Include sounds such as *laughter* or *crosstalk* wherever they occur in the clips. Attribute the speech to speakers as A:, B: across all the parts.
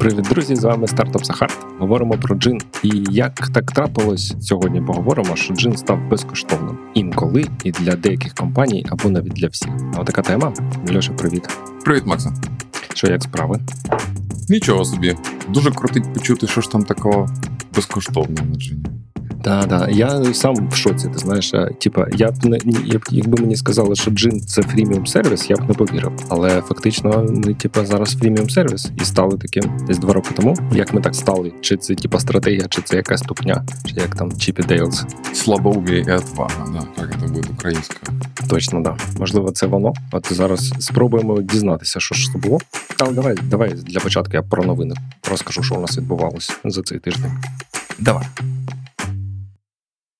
A: Привіт, друзі! З вами стартап Сахар. Говоримо про джин. І як так трапилось, сьогодні поговоримо, що джин став безкоштовним інколи і для деяких компаній, або навіть для всіх. А така тема. Льоша, привіт.
B: Привіт, Макс.
A: Що як справи?
B: Нічого собі. Дуже круто почути, що ж там такого безкоштовного на джині.
A: Да, да. Я сам в шоці. Ти знаєш, типа, я б не якби мені сказали, що джин це freemium сервіс, я б не повірив. Але фактично, ми, типа, зараз freemium сервіс і стали таким десь два роки тому. Як ми так стали? Чи це типа стратегія, чи це якась ступня, чи як там Чіп і Дейл?
B: Слабоумие і отвага, да, як це буде українською.
A: Точно, да. Можливо, це воно. От зараз спробуємо дізнатися, що ж це було. Але давай, давай для початку я про новини розкажу, що у нас відбувалося за цей тиждень.
B: Давай.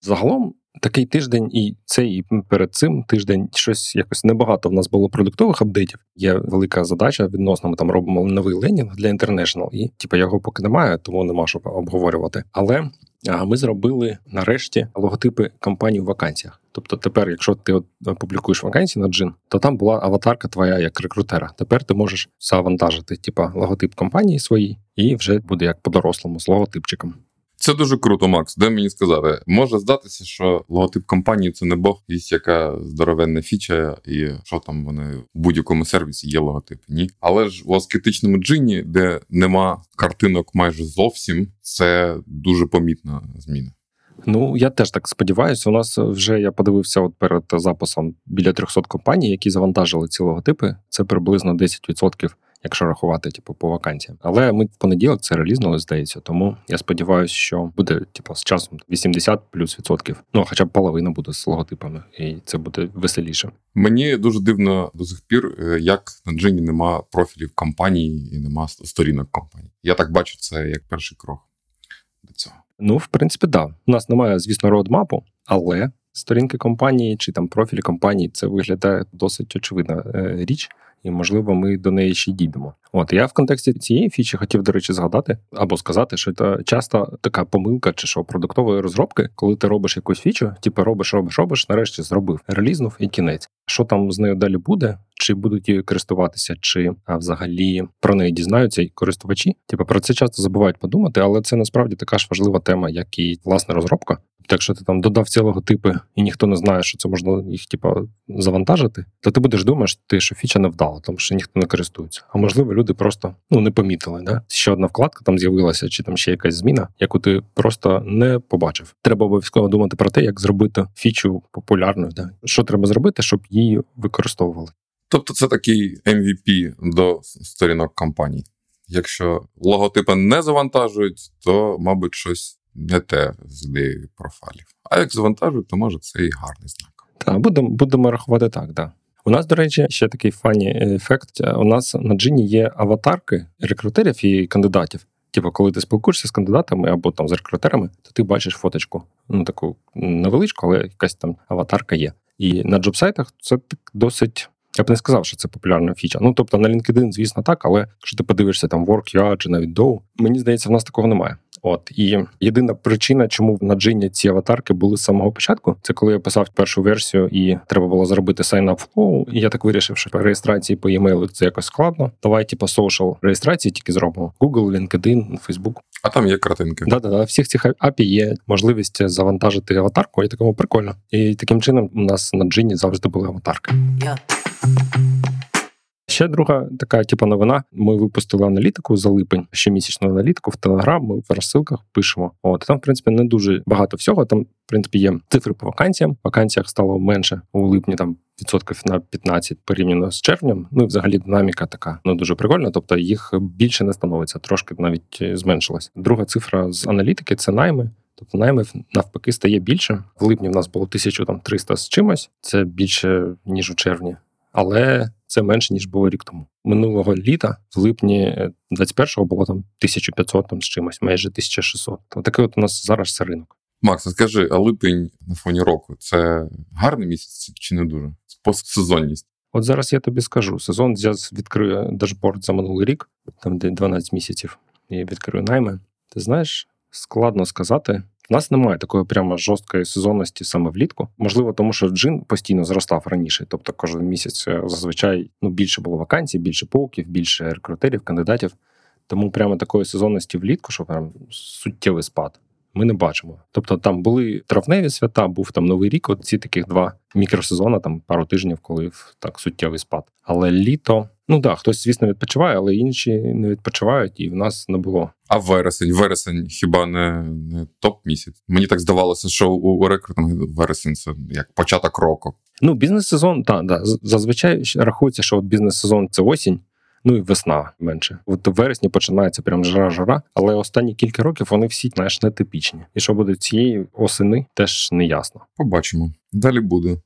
A: Загалом такий тиждень, і цей і перед цим тиждень щось якось небагато в нас було продуктових апдейтів. Є велика задача відносно. Ми там робимо новий ленінг для International, і типу, його поки немає, тому нема що обговорювати. Але ми зробили нарешті логотипи компаній у вакансіях. Тобто, тепер, якщо ти от публікуєш вакансії на джин, то там була аватарка твоя як рекрутера. Тепер ти можеш завантажити, типа логотип компанії свої, і вже буде як по-дорослому з логотипчиком.
B: Це дуже круто, Макс. Де мені сказати? Може здатися, що логотип компанії це не Бог, є яка здоровенна фіча, і що там вони в будь-якому сервісі є логотип. Ні. Але ж у аскетичному джині, де нема картинок майже зовсім, це дуже помітна зміна.
A: Ну я теж так сподіваюся. У нас вже я подивився от перед записом біля 300 компаній, які завантажили ці логотипи. Це приблизно 10% якщо рахувати, типу, по вакансіям. Але ми в понеділок це релізнули, здається. Тому я сподіваюся, що буде типу, з часом 80 плюс відсотків. Ну хоча б половина буде з логотипами, і це буде веселіше.
B: Мені дуже дивно до сих пір, е, як на джині нема профілів компанії і нема сторінок компанії. Я так бачу це як перший крок до цього.
A: Ну, в принципі, да. У нас немає, звісно, родмапу, але сторінки компанії чи там профілі компанії це виглядає досить очевидна е, річ і можливо ми до неї ще дійдемо. От я в контексті цієї фічі хотів, до речі, згадати або сказати, що це часто така помилка, чи що продуктової розробки, коли ти робиш якусь фічу, типу робиш, робиш, робиш, нарешті зробив, релізнув і кінець. Що там з нею далі буде? Чи будуть її користуватися, чи а взагалі про неї дізнаються і користувачі? Типу про це часто забувають подумати, але це насправді така ж важлива тема, як і власна розробка. Так що ти там додав ці логотипи, і ніхто не знає, що це можна їх типу, завантажити, то ти будеш думати, що фіча не вдала, тому що ніхто не користується. А можливо, люди просто ну не помітили. Да? Ще одна вкладка там з'явилася, чи там ще якась зміна, яку ти просто не побачив. Треба обов'язково думати про те, як зробити фічу популярною. Да? Що треба зробити, щоб її використовували.
B: Тобто, це такий MVP до сторінок компаній. Якщо логотипи не завантажують, то мабуть щось не те з ідеєю профайлів. А як завантажують, то може це і гарний знак.
A: Так, будемо будемо рахувати так, да. У нас, до речі, ще такий фані ефект. У нас на джині є аватарки рекрутерів і кандидатів. Типу, коли ти спілкуєшся з кандидатами або там з рекрутерами, то ти бачиш фоточку. Ну, таку невеличку, але якась там аватарка є. І на джобсайтах це так досить. Я б не сказав, що це популярна фіча. Ну тобто на LinkedIn, звісно, так, але якщо ти подивишся там WorkUA чи навіть Dow, мені здається, в нас такого немає. От і єдина причина, чому на джині ці аватарки були з самого початку, це коли я писав першу версію, і треба було зробити sign-up flow, І я так вирішив, що реєстрації по e-mail це якось складно. Давай, типу, social реєстрації тільки зробимо. Google, LinkedIn, Facebook.
B: А там є картинки.
A: Да, да, да. Всіх цих API є можливість завантажити аватарку, і такому прикольно. І таким чином у нас на джині завжди були аватарки. Yeah. Ще друга така, типу, новина. Ми випустили аналітику за липень, щомісячну аналітику в Телеграм. Ми в розсилках пишемо. От там, в принципі, не дуже багато всього. Там, в принципі, є цифри по вакансіям. Вакансіях стало менше у липні, там відсотків на 15 порівняно з червнем. Ну і взагалі динаміка така ну дуже прикольна. Тобто їх більше не становиться, трошки навіть зменшилась. Друга цифра з аналітики це найми. Тобто наймів навпаки стає більше. В липні в нас було 1300 з чимось. Це більше ніж у червні але це менше ніж було рік тому. Минулого літа, в липні 21-го було там 1500 там з чимось, майже 1600. То такий от у нас зараз це ринок.
B: Макс, скажи, а липень на фоні року це гарний місяць чи не дуже? Постсезонність?
A: От зараз я тобі скажу: сезон я відкрию дашборд за минулий рік, там де 12 місяців, і відкрию найми. Ти знаєш, складно сказати. У нас немає такої прямо жорсткої сезонності саме влітку. Можливо, тому що джин постійно зростав раніше. Тобто, кожен місяць е, зазвичай ну більше було вакансій, більше полків, більше рекрутерів, кандидатів. Тому прямо такої сезонності влітку, що прям суттєвий спад. Ми не бачимо. Тобто там були травневі свята, був там новий рік. От ці таких два мікросезони, там пару тижнів, коли так суттєвий спад. Але літо, ну так, хтось, звісно, відпочиває, але інші не відпочивають, і в нас не було.
B: А вересень, вересень хіба не, не топ місяць? Мені так здавалося, що у, у рекрутингу вересень це як початок року.
A: Ну, бізнес-сезон, так, да, зазвичай рахується, що от бізнес-сезон це осінь. Ну і весна менше. От в вересні починається прям жара-жара, але останні кілька років вони всі знаєш, нетипічні. І що буде цієї осени, теж не ясно.
B: Побачимо. Далі буде.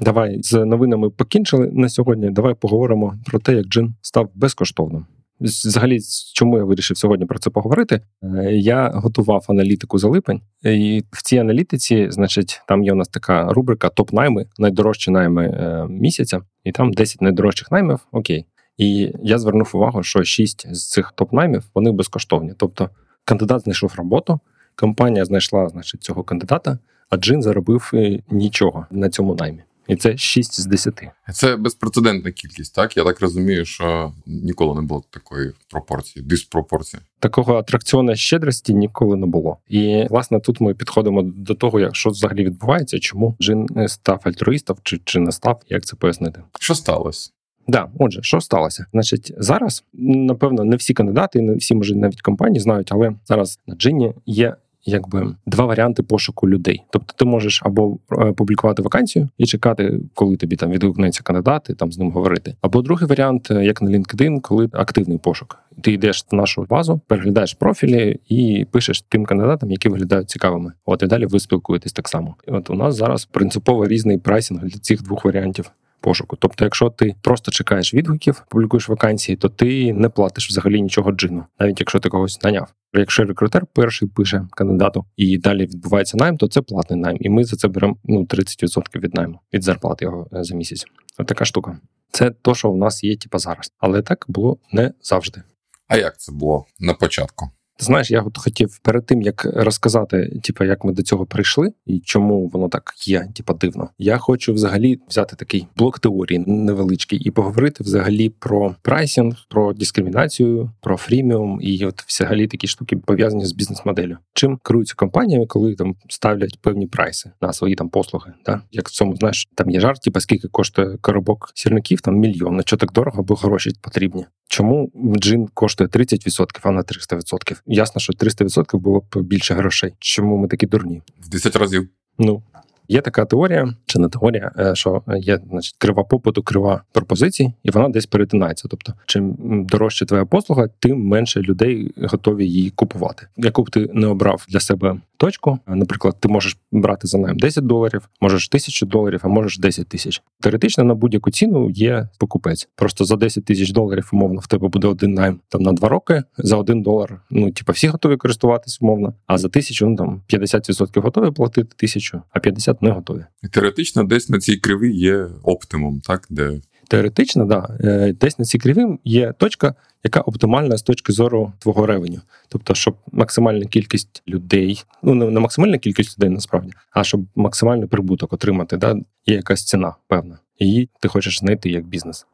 A: Давай з новинами покінчили на сьогодні. Давай поговоримо про те, як джин став безкоштовним. Взагалі, чому я вирішив сьогодні про це поговорити? Е, я готував аналітику за липень, і в цій аналітиці, значить, там є у нас така рубрика топ-найми, найдорожчі найми е, місяця, і там 10 найдорожчих наймів. Окей. І я звернув увагу, що 6 з цих топ-наймів вони безкоштовні. Тобто кандидат знайшов роботу, компанія знайшла значить, цього кандидата, а Джин заробив е, нічого на цьому наймі і це 6 з 10.
B: Це безпрецедентна кількість, так? Я так розумію, що ніколи не було такої пропорції, диспропорції.
A: Такого атракціону щедрості ніколи не було. І власне тут ми підходимо до того, як що взагалі відбувається, чому Джин став альтруїстом чи, чи не став, як це пояснити.
B: Що сталося?
A: Да, отже, що сталося? Значить, зараз напевно не всі кандидати, не всі може навіть компанії знають, але зараз на джині є якби два варіанти пошуку людей. Тобто, ти можеш або е, публікувати вакансію і чекати, коли тобі там відгукнеться кандидат, і там з ним говорити. Або другий варіант, е, як на LinkedIn, коли активний пошук. Ти йдеш в нашу базу, переглядаєш профілі і пишеш тим кандидатам, які виглядають цікавими. От і далі ви спілкуєтесь так само. От у нас зараз принципово різний прайсинг для цих двох варіантів пошуку. Тобто, якщо ти просто чекаєш відгуків, публікуєш вакансії, то ти не платиш взагалі нічого джину, навіть якщо ти когось наняв. Якщо рекрутер перший пише кандидату і далі відбувається найм, то це платний найм, і ми за це беремо ну 30% від найму від зарплати його е, за місяць. Ось така штука. Це то, що в нас є, типа зараз, але так було не завжди.
B: А як це було на початку?
A: Знаєш, я от хотів перед тим як розказати, типу, як ми до цього прийшли і чому воно так є, типу, дивно. Я хочу взагалі взяти такий блок теорії невеличкий і поговорити взагалі про pricing, про дискримінацію, про freemium і от взагалі такі штуки пов'язані з бізнес-моделлю. Чим керуються компаніями, коли там ставлять певні прайси на свої там послуги? Да? Як в цьому знаєш, там є жарт, типу, скільки коштує коробок сірників, там мільйон. На що так дорого, бо гроші потрібні. Чому джин коштує 30%, а не 300%? Ясно, що 300% було б більше грошей. Чому ми такі дурні?
B: В 10 разів.
A: Ну Є така теорія, чи не теорія, е, що є значить, крива попиту, крива пропозицій, і вона десь перетинається. Тобто, чим дорожча твоя послуга, тим менше людей готові її купувати. Яку б ти не обрав для себе точку, наприклад, ти можеш брати за найм 10 доларів, можеш тисячу доларів, а можеш 10 тисяч. Теоретично на будь-яку ціну є покупець. Просто за 10 тисяч доларів, умовно, в тебе буде один найм там на 2 роки. За один долар. Ну типа всі готові користуватись, умовно, а за тисячу ну там 50% готові платити тисячу, а 50% не готові.
B: І теоретично, десь на цій криві є оптимум, так де
A: теоретично, да, е, десь на цій криві є точка, яка оптимальна з точки зору твого ревеню. Тобто, щоб максимальна кількість людей, ну не максимальна кількість людей насправді, а щоб максимальний прибуток отримати, да, є якась ціна певна. Її ти хочеш знайти як бізнес.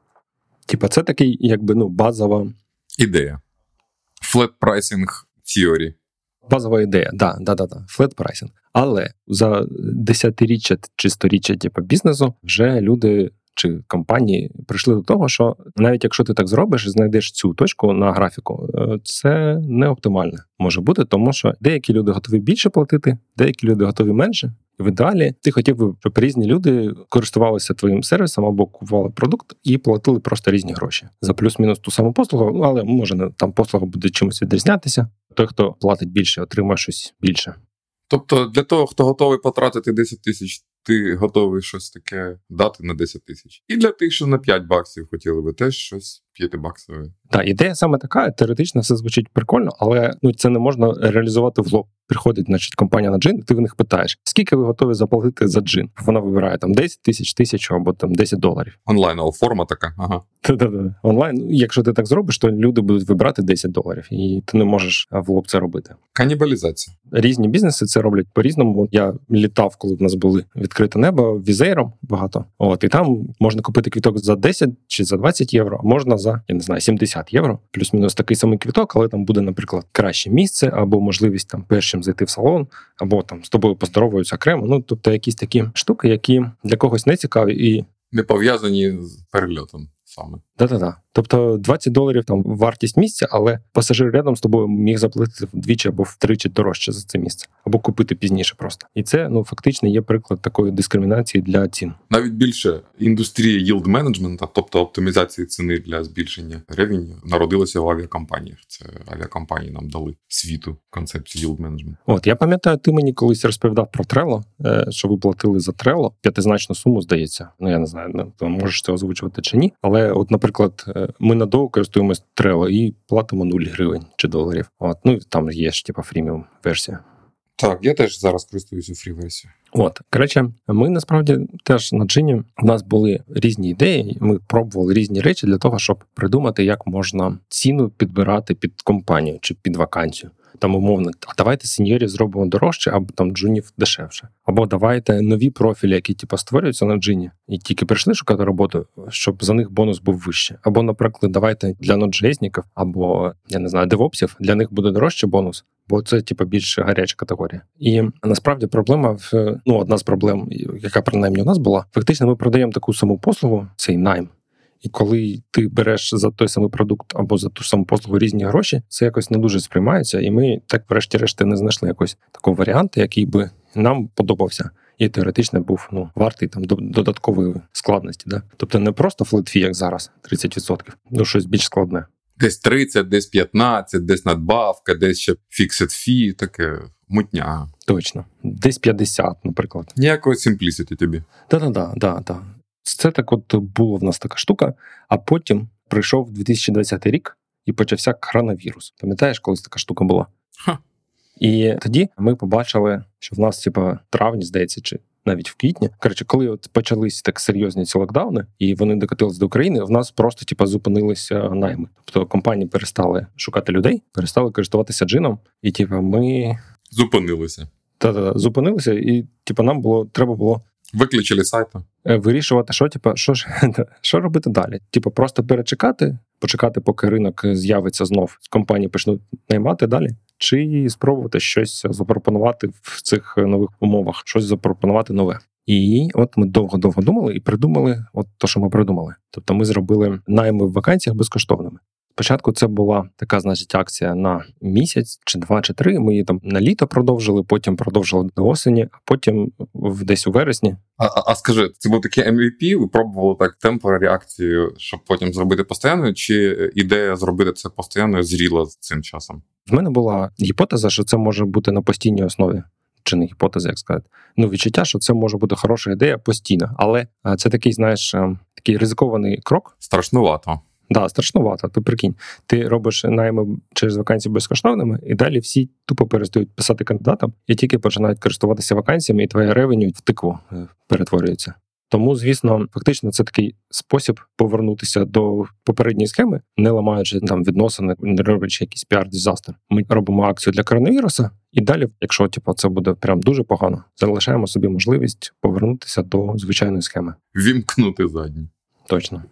A: Типа, це такий, якби ну, базова
B: ідея. Flat pricing theory.
A: Базова ідея, да, да, да, да. Flat pricing. Але за десятиріччя чи сторіччя типу, бізнесу вже люди чи компанії прийшли до того, що навіть якщо ти так зробиш і знайдеш цю точку на графіку, е, це не оптимальне може бути, тому що деякі люди готові більше платити, деякі люди готові менше. В ідеалі ти хотів би, щоб різні люди користувалися твоїм сервісом або купували продукт і платили просто різні гроші за плюс-мінус ту саму послугу. Але може там послуга буде чимось відрізнятися. Той, хто платить більше, отримає щось більше.
B: Тобто для того, хто готовий потратити 10 тисяч ти готовий щось таке дати на 10 тисяч. І для тих, що на 5 баксів хотіли би теж щось 5-баксове.
A: Та ідея саме така, теоретично все звучить прикольно, але ну це не можна реалізувати в лоб. Приходить, значить, компанія на джин, і ти в них питаєш, скільки ви готові заплатити за джин? Вона вибирає там 10 тисяч, тисячу або там 10 доларів.
B: Онлайнова форма така. Ага.
A: Та-та-та. Онлайн, ну, якщо ти так зробиш, то люди будуть вибирати 10 доларів, і ти не можеш в лоб це робити.
B: Канібалізація.
A: Різні бізнеси це роблять по-різному. Я літав, коли в нас були відкрите небо візейром багато. От і там можна купити квіток за 10 чи за 20 євро, а можна за я не знаю 70 євро, плюс-мінус такий самий квіток, але там буде, наприклад, краще місце, або можливість там першим зайти в салон, або там з тобою поздоровуються окремо. Ну тобто якісь такі штуки, які для когось не цікаві і
B: Не пов'язані з перельотом саме.
A: Да-да-да. Тобто 20 доларів там вартість місця, але пасажир рядом з тобою міг заплатити вдвічі або втричі дорожче за це місце, або купити пізніше просто. І це ну фактично є приклад такої дискримінації для цін.
B: Навіть більше індустрія yield менеджмента, тобто оптимізації ціни для збільшення ревеню, народилася в авіакомпаніях. Це авіакомпанії нам дали світу концепцію yield менеджмент.
A: От я пам'ятаю, ти мені колись розповідав про е, що ви платили за Trello п'ятизначну суму, здається. Ну я не знаю, ну, можеш це озвучувати чи ні. Але, от, наприклад, е, ми на доу користуємось Trello і платимо 0 гривень чи доларів. От ну там є ж типа фріміум версія.
B: Так, я теж зараз користуюся фрі-версією.
A: От, коротше, ми насправді теж на джині в нас були різні ідеї. Ми пробували різні речі для того, щоб придумати, як можна ціну підбирати під компанію чи під вакансію. Там умовно, а давайте сеньорів зробимо дорожче, або там джунів дешевше. Або давайте нові профілі, які типу, створюються на джині, і тільки прийшли шукати роботу, щоб за них бонус був вищий. Або, наприклад, давайте для ноджейсників, або я не знаю, девопсів, для них буде дорожче бонус, бо це типу більш гаряча категорія. І насправді проблема в ну одна з проблем, яка принаймні у нас була, фактично ми продаємо таку саму послугу, цей найм. І коли ти береш за той самий продукт або за ту саму послугу різні гроші, це якось не дуже сприймається. І ми так, врешті-решт, не знайшли якогось такого варіанту, який би нам подобався. І теоретично був ну вартий там додаткової складності. Да? Тобто не просто флетфі, як зараз, 30%, ну щось більш складне.
B: Десь 30, десь 15, десь надбавка, десь ще фіксит фі, таке мутня.
A: Точно, десь 50, наприклад.
B: Ніякого simplicity тобі.
A: Да-да-да, да, да. Це так, от було в нас така штука. А потім прийшов 2020 рік і почався коронавірус. Пам'ятаєш, колись така штука була?
B: Ха.
A: І тоді ми побачили, що в нас, типа, травні, здається, чи навіть в квітні. Коротше, коли от почались так серйозні ці локдауни, і вони докотились до України, в нас просто типа зупинилися найми. Тобто компанії перестали шукати людей, перестали користуватися джином, і типа ми
B: зупинилися.
A: Та-та, зупинилися, і типа нам було треба було
B: Виключили сайту.
A: Е, вирішувати, що типу, що ж *laughs* що робити далі? Типу, просто перечекати, почекати, поки ринок з'явиться знов, компанії почнуть наймати далі, чи спробувати щось запропонувати в цих нових умовах, щось запропонувати нове. І от ми довго-довго думали і придумали, от то, що ми придумали. Тобто, ми зробили найми в вакансіях безкоштовними. Спочатку це була така, значить, акція на місяць, чи два, чи три. Ми її там на літо продовжили, потім продовжили до осені, а потім десь у вересні.
B: А а, а скажи, це був такий MVP, Ви пробували так темпо реакцію, щоб потім зробити постійною, чи ідея зробити це постійно зріла з цим часом?
A: В мене була гіпотеза, що це може бути на постійній основі. Чи не гіпотеза, як сказати, ну відчуття, що це може бути хороша ідея постійно, але це такий, знаєш, ем, такий ризикований крок.
B: Страшнувато.
A: Да, страшнувато. Ти прикинь, ти робиш найми через вакансії безкоштовними, і далі всі тупо перестають писати кандидатам і тільки починають користуватися вакансіями, і твоя ревеню в тикву е, перетворюється. Тому, звісно, фактично це такий спосіб повернутися до попередньої схеми, не ламаючи там відносини, не роблячи якийсь піар-дизастер. Ми робимо акцію для коронавіруса, і далі, якщо типу, це буде прям дуже погано, залишаємо собі можливість повернутися до звичайної схеми.
B: Вімкнути задні.
A: Точно.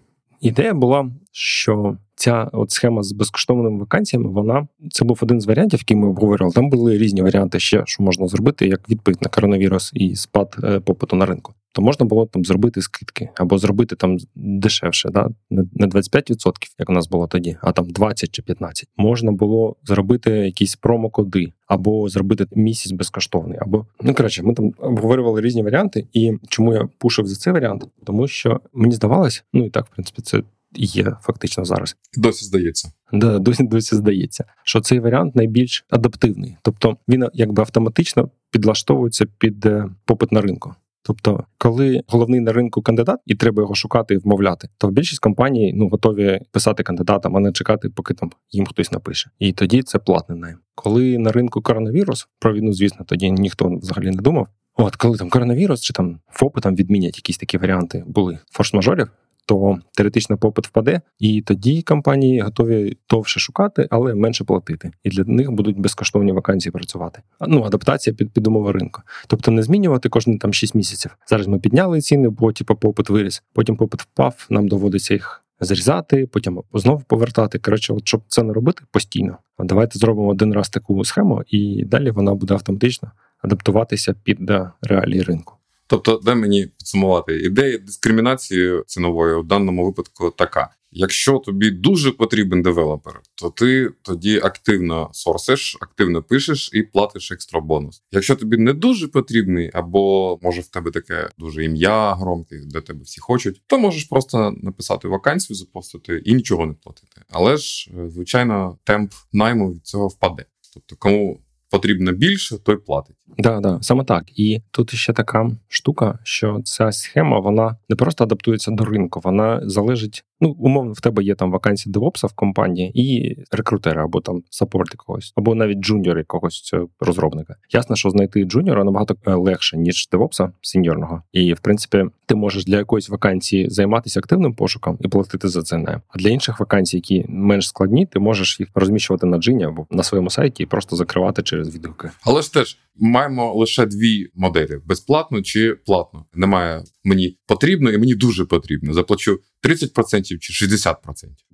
A: Ідея була, що ця от схема з безкоштовними вакансіями, вона це був один з варіантів, який ми обговорювали. Там були різні варіанти ще, що можна зробити, як відповідь на коронавірус і спад е, попиту на ринку то можна було там зробити скидки або зробити там дешевше, да? не 25%, як у нас було тоді, а там 20 чи 15%. Можна було зробити якісь промокоди, або зробити місяць безкоштовний. Або ну коротше, ми там обговорювали різні варіанти. І чому я пушив за цей варіант? Тому що мені здавалось, ну і так, в принципі, це. Є фактично зараз.
B: Досі здається.
A: Да, *laughs* досі досі здається, що цей варіант найбільш адаптивний, тобто він якби автоматично підлаштовується під е, попит на ринку. Тобто, коли головний на ринку кандидат і треба його шукати і вмовляти, то більшість компаній ну готові писати кандидатам, а не чекати, поки там їм хтось напише. І тоді це платний найм. Коли на ринку коронавірус, про війну, звісно, тоді ніхто взагалі не думав. От коли там коронавірус чи там ФОПи там відмінять якісь такі варіанти були форс-мажорів, то теоретично попит впаде, і тоді компанії готові довше шукати, але менше платити. І для них будуть безкоштовні вакансії працювати. Ну, адаптація під під умови ринку. Тобто не змінювати кожні там 6 місяців. Зараз ми підняли ціни, бо типу, попит виріс, потім попит впав, нам доводиться їх. Зрізати, потім знову повертати. Коротше, от щоб це не робити постійно. Давайте зробимо один раз таку схему, і далі вона буде автоматично адаптуватися під реалії ринку.
B: Тобто, дай мені підсумувати ідея дискримінації цінової в даному випадку така: якщо тобі дуже потрібен девелопер, то ти тоді активно сорсиш, активно пишеш і платиш екстра бонус. Якщо тобі не дуже потрібний, або може в тебе таке дуже ім'я громке, де тебе всі хочуть, то можеш просто написати вакансію, запостити і нічого не платити. Але ж, е, звичайно, темп найму від цього впаде. Тобто, кому потрібно більше, той платить.
A: Да, да, саме так. І тут ще така штука, що ця схема вона не просто адаптується до ринку, вона залежить. Ну, умовно, в тебе є там вакансії девопса в компанії і рекрутера, або там support якогось, або навіть junior якогось розробника. Ясно, що знайти джуніора набагато е, легше, ніж девопса сеньорного. І в принципі, ти можеш для якоїсь вакансії займатися активним пошуком і платити за це не. А для інших вакансій, які менш складні, ти можеш їх розміщувати на джині або на своєму сайті і просто закривати через відгуки.
B: Але ж теж маємо лише дві моделі: безплатно чи платно. Немає мені потрібно і мені дуже потрібно. Заплачу 30% чи 60%.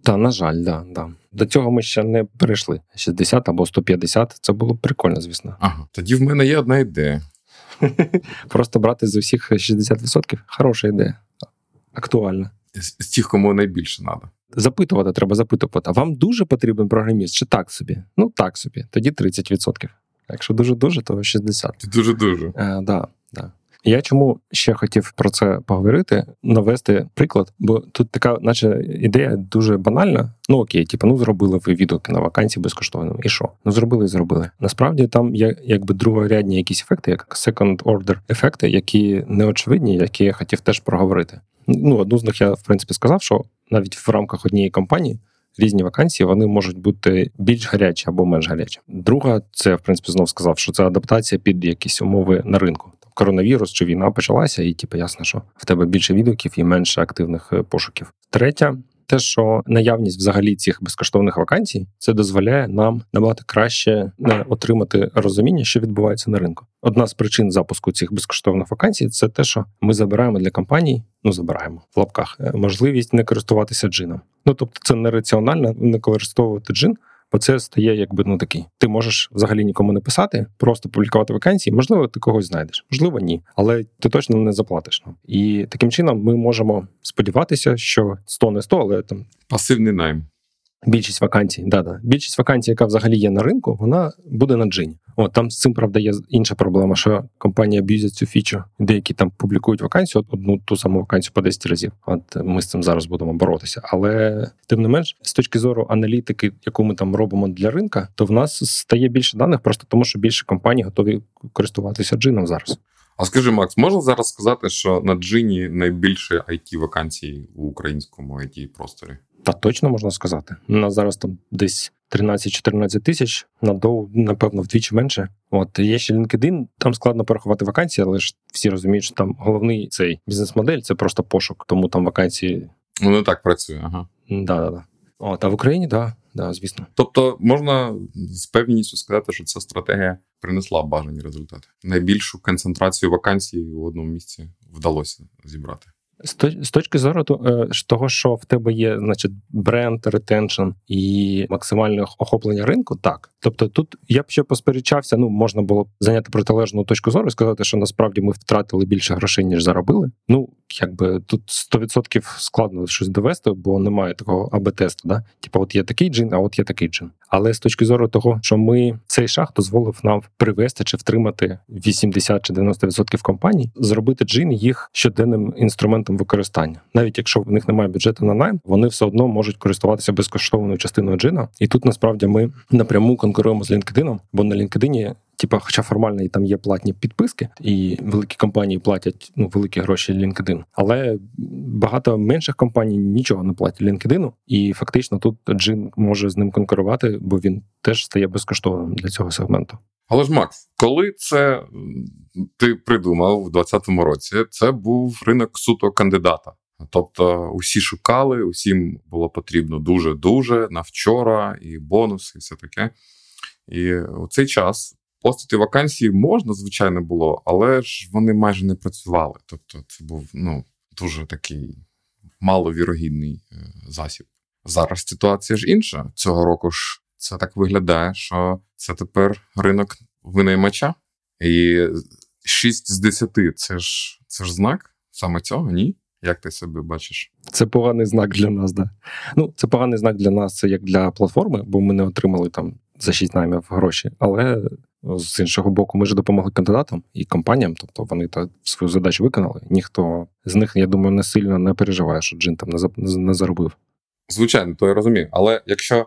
A: Та на жаль, да, да. До цього ми ще не перейшли. 60 або 150 Це було б прикольно, звісно.
B: Ага, тоді в мене є одна ідея. *laughs*
A: Просто брати з усіх 60% хороша ідея. Актуальна.
B: З тих, кому найбільше треба.
A: Запитувати, треба запитувати. А вам дуже потрібен програміст? Чи так собі? Ну так собі. Тоді 30%. Якщо дуже-дуже, то 60.
B: Дуже-дуже.
A: Е, да, да. Я чому ще хотів про це поговорити, навести приклад, бо тут така, наче ідея дуже банальна. Ну окей, типу, ну зробили ви відгуки на вакансії безкоштовно. І що? Ну зробили і зробили. Насправді там є якби другорядні якісь ефекти, як second order ефекти, які неочевидні, які я хотів теж проговорити. Ну одну з них я в принципі сказав, що навіть в рамках однієї компанії різні вакансії вони можуть бути більш гарячі або менш гарячі. Друга, це в принципі знов сказав, що це адаптація під якісь умови на ринку. Коронавірус чи війна почалася, і типу, ясно, що в тебе більше відгуків і менше активних е, пошуків. Третя те, що наявність взагалі цих безкоштовних вакансій, це дозволяє нам набагато краще не отримати розуміння, що відбувається на ринку. Одна з причин запуску цих безкоштовних вакансій це те, що ми забираємо для компаній, ну забираємо в лапках е, можливість не користуватися джином. Ну тобто, це нераціонально не використовувати джин. Бо це стає якби ну такий. Ти можеш взагалі нікому не писати, просто публікувати вакансії. Можливо, ти когось знайдеш, можливо, ні, але ти точно не заплатиш. І таким чином ми можемо сподіватися, що 100 не 100, але там
B: пасивний найм.
A: Більшість вакансій, да, да. Більшість вакансій, яка взагалі є на ринку, вона буде на джині. От там з цим правда є інша проблема, що компанія аб'юзять цю фічу. Деякі там публікують вакансію, одну ту саму вакансію по 10 разів. От ми з цим зараз будемо боротися. Але тим не менш, з точки зору аналітики, яку ми там робимо для ринка, то в нас стає більше даних, просто тому що більше компаній готові користуватися джином зараз.
B: А скажи, Макс, можна зараз сказати, що на джині найбільше it вакансій у українському it просторі?
A: Та точно можна сказати. У нас зараз там десь 13-14 тисяч, на доу, напевно, вдвічі менше. От є ще LinkedIn, там складно порахувати вакансії, але ж всі розуміють, що там головний цей бізнес-модель це просто пошук, тому там вакансії.
B: Ну, не так працює, ага.
A: Да-да-да. От, а в Україні, так, да, да, звісно.
B: Тобто можна з певністю сказати, що ця стратегія принесла бажані результати. Найбільшу концентрацію вакансій у одному місці вдалося зібрати.
A: З точки зору е, того, що в тебе є, значить, бренд, retention і максимальне охоплення ринку, так. Тобто, тут я б ще посперечався. Ну можна було б зайняти протилежну точку зору і сказати, що насправді ми втратили більше грошей ніж заробили. Ну якби тут 100% складно щось довести, бо немає такого АБ-тесту. Да? Типу, от є такий джин, а от є такий джин. Але з точки зору того, що ми цей шаг дозволив нам привести чи втримати 80 чи 90% компаній, зробити джин їх щоденним інструментом використання. Навіть якщо в них немає бюджету на найм, вони все одно можуть користуватися безкоштовною частиною джина. І тут насправді ми напряму конкуруємо з LinkedIn, бо на LinkedIn типа, хоча формально і там є платні підписки, і великі компанії платять ну великі гроші LinkedIn, але багато менших компаній нічого не платять LinkedIn, і фактично тут Джин може з ним конкурувати, бо він теж стає безкоштовним для цього сегменту.
B: Але ж Макс, коли це ти придумав у 2020 році, це був ринок суто кандидата. Тобто, усі шукали, усім було потрібно дуже-дуже на вчора, і бонуси, і все таке. І у цей час постати вакансії можна, звичайно, було, але ж вони майже не працювали. Тобто, це був ну, дуже такий маловірогідний е, засіб. Зараз ситуація ж інша. Цього року ж це так виглядає, що це тепер ринок винаймача. І 6 з 10 це ж це ж знак саме цього, ні? Як ти себе бачиш?
A: Це поганий знак для нас, да. Ну, це поганий знак для нас, це як для платформи, бо ми не отримали там за 6 наймів гроші. Але з іншого боку, ми ж допомогли кандидатам і компаніям, тобто вони та свою задачу виконали. Ніхто з них, я думаю, не сильно не переживає, що Джин там не заробив.
B: Звичайно, то я розумію. Але якщо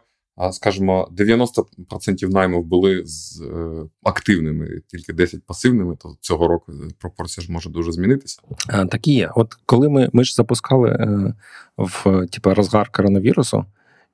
B: скажімо, 90% наймів були з е, активними, тільки 10 пасивними, то цього року пропорція ж може дуже змінитися.
A: Так і є. От коли ми ми ж запускали е, в типу, розгар коронавірусу,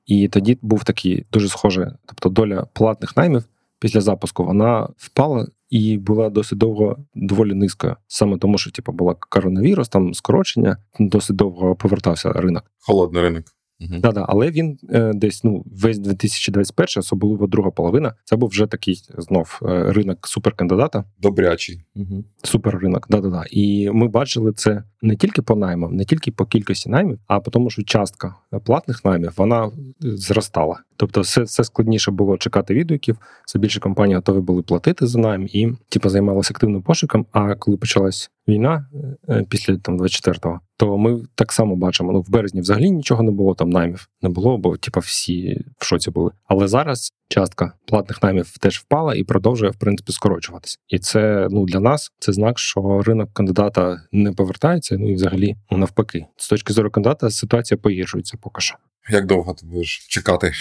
A: і тоді був такий дуже схожий, тобто доля платних наймів після запуску вона впала. І була досить довго доволі низькою, саме тому, що типу, була коронавірус, там скорочення, досить довго повертався ринок.
B: Холодний ринок.
A: Угу. Да-да, але він е, десь ну весь 2021, особливо друга половина, це був вже такий знов е, ринок суперкандидата.
B: Добрячий.
A: Угу. Суперринок, да-да-да. І ми бачили це не тільки по наймам, не тільки по кількості наймів, а по тому, що частка платних наймів вона е, зростала. Тобто, все все складніше було чекати відгуків, все більше компаній готові були платити за найм і типу, займалися активним пошуком. А коли почалась війна е, після там 24-го, то ми так само бачимо. Ну в березні взагалі нічого не було, там наймів не було, бо типу, всі в шоці були. Але зараз частка платних наймів теж впала і продовжує в принципі скорочуватися. І це ну для нас це знак, що ринок кандидата не повертається. Ну і взагалі навпаки, з точки зору кандидата ситуація погіршується поки що.
B: Як довго ти будеш чекати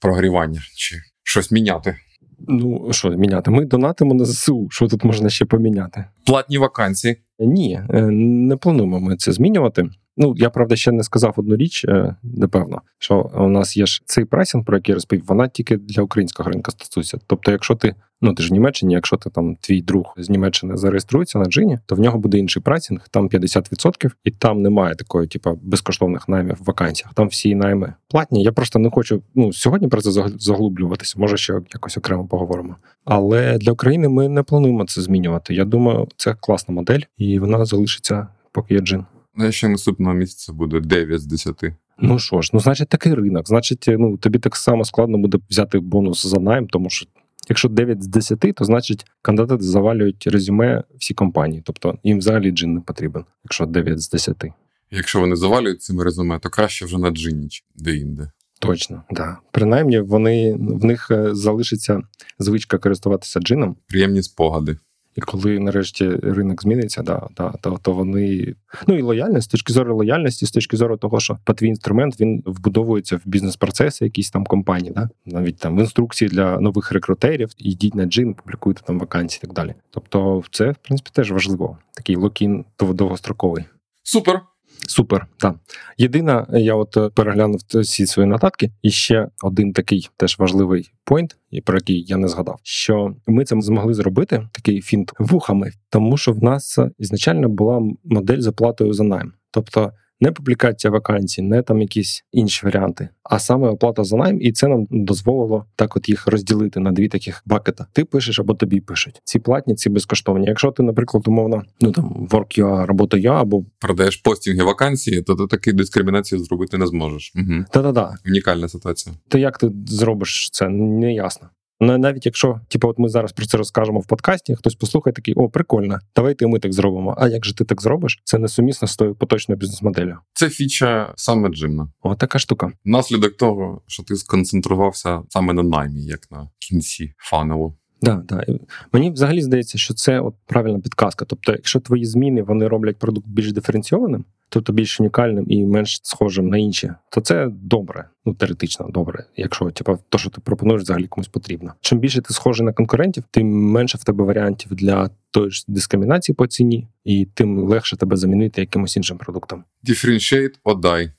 B: прогрівання чи щось міняти?
A: Ну що міняти? Ми донатимо на ЗСУ. Що тут можна ще поміняти?
B: Платні вакансії?
A: Ні, е, не плануємо ми це змінювати. Ну я правда ще не сказав одну річ, е, напевно, що у нас є ж цей прайсинг, про який я розповів, вона тільки для українського ринку стосується. Тобто, якщо ти ну ти ж в Німеччині, якщо ти там твій друг з Німеччини зареєструється на джині, то в нього буде інший прайсинг, там 50%, і там немає такої, типу, безкоштовних наймів в вакансіях. Там всі найми платні. Я просто не хочу ну сьогодні про це заглублюватися. Може, ще якось окремо поговоримо. Але для України ми не плануємо це змінювати. Я думаю, це класна модель, і вона залишиться, поки є джин.
B: Ну, ще наступного місяця буде 9 з 10.
A: Ну що ж, ну значить такий ринок. Значить, ну тобі так само складно буде взяти бонус за найм, тому що якщо 9 з 10, то значить кандидати завалюють резюме всі компанії. Тобто їм взагалі джин не потрібен, якщо 9 з 10.
B: Якщо вони завалюють цими резюме, то краще вже на джині де-інде.
A: Точно, да. Принаймні, вони в них е, залишиться звичка користуватися джином.
B: Приємні спогади.
A: І коли нарешті ринок зміниться, да, да, то то вони ну і лояльність з точки зору лояльності, з точки зору того, що твій інструмент він вбудовується в бізнес-процеси, якісь там компанії, да навіть там в інструкції для нових рекрутерів, йдіть на джин, публікуйте там вакансії і так далі. Тобто, це в принципі теж важливо. Такий локін довгостроковий.
B: Супер.
A: Супер, так. Єдина, я от е, переглянув всі свої нотатки, і ще один такий теж важливий пойнт, про який я не згадав, що ми це змогли зробити такий фінт вухами, тому що в нас ізначально була модель з оплатою за найм. Тобто не публікація вакансій, не там якісь інші варіанти, а саме оплата за найм, і це нам дозволило так, от їх розділити на дві таких бакета. Ти пишеш або тобі пишуть. Ці платні, ці безкоштовні. Якщо ти, наприклад, умовно, ну там WorkUA, робота я або
B: продаєш постінги вакансії, то ти таки дискримінацію зробити не зможеш. Угу.
A: Та-та-та.
B: унікальна ситуація.
A: То як ти зробиш це? Не ясно. Навіть якщо, типу, от ми зараз про це розкажемо в подкасті, хтось послухає такий, о, прикольно, давайте ми так зробимо. А як же ти так зробиш? Це несумісно з тою поточною бізнес-моделлю.
B: Це фіча саме джимна.
A: О, така штука.
B: Наслідок того, що ти сконцентрувався саме на наймі, як на кінці фанелу.
A: Да, да. Мені взагалі здається, що це от правильна підказка. Тобто, якщо твої зміни вони роблять продукт більш диференційованим, тобто більш унікальним і менш схожим на інші, то це добре, ну теоретично добре. Якщо типу, то, що ти пропонуєш, взагалі комусь потрібно. Чим більше ти схожий на конкурентів, тим менше в тебе варіантів для тої ж дискримінації по ціні, і тим легше тебе замінити якимось іншим продуктом.
B: Differentiate die.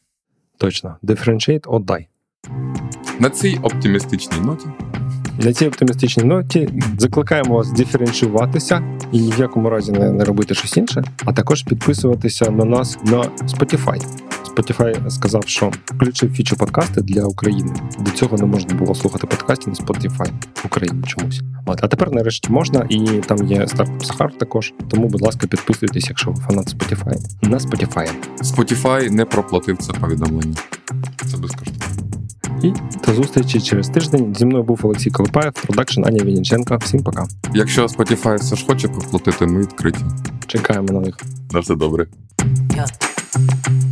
A: Точно, differentiate die.
B: На цій оптимістичній ноті
A: На цій оптимістичній ноті закликаємо вас диференціюватися і ні в якому разі не, не робити щось інше, а також підписуватися на нас на Spotify. Spotify сказав, що включив фічу подкасти для України. До цього не можна було слухати подкастів на Spotify в Україні чомусь. От, а тепер нарешті можна, і там є стартап Сахар також. Тому, будь ласка, підписуйтесь, якщо ви фанат Spotify. На Spotify.
B: Spotify не проплатив це повідомлення. Це безкоштовно.
A: І до зустрічі через тиждень. Зі мною був Олексій Колопаєв, продакшн Аня Вінниченко. Всім пока.
B: Якщо Spotify все ж хоче поплатити, ми відкриті.
A: Чекаємо на них.
B: На все добре.
C: Yeah.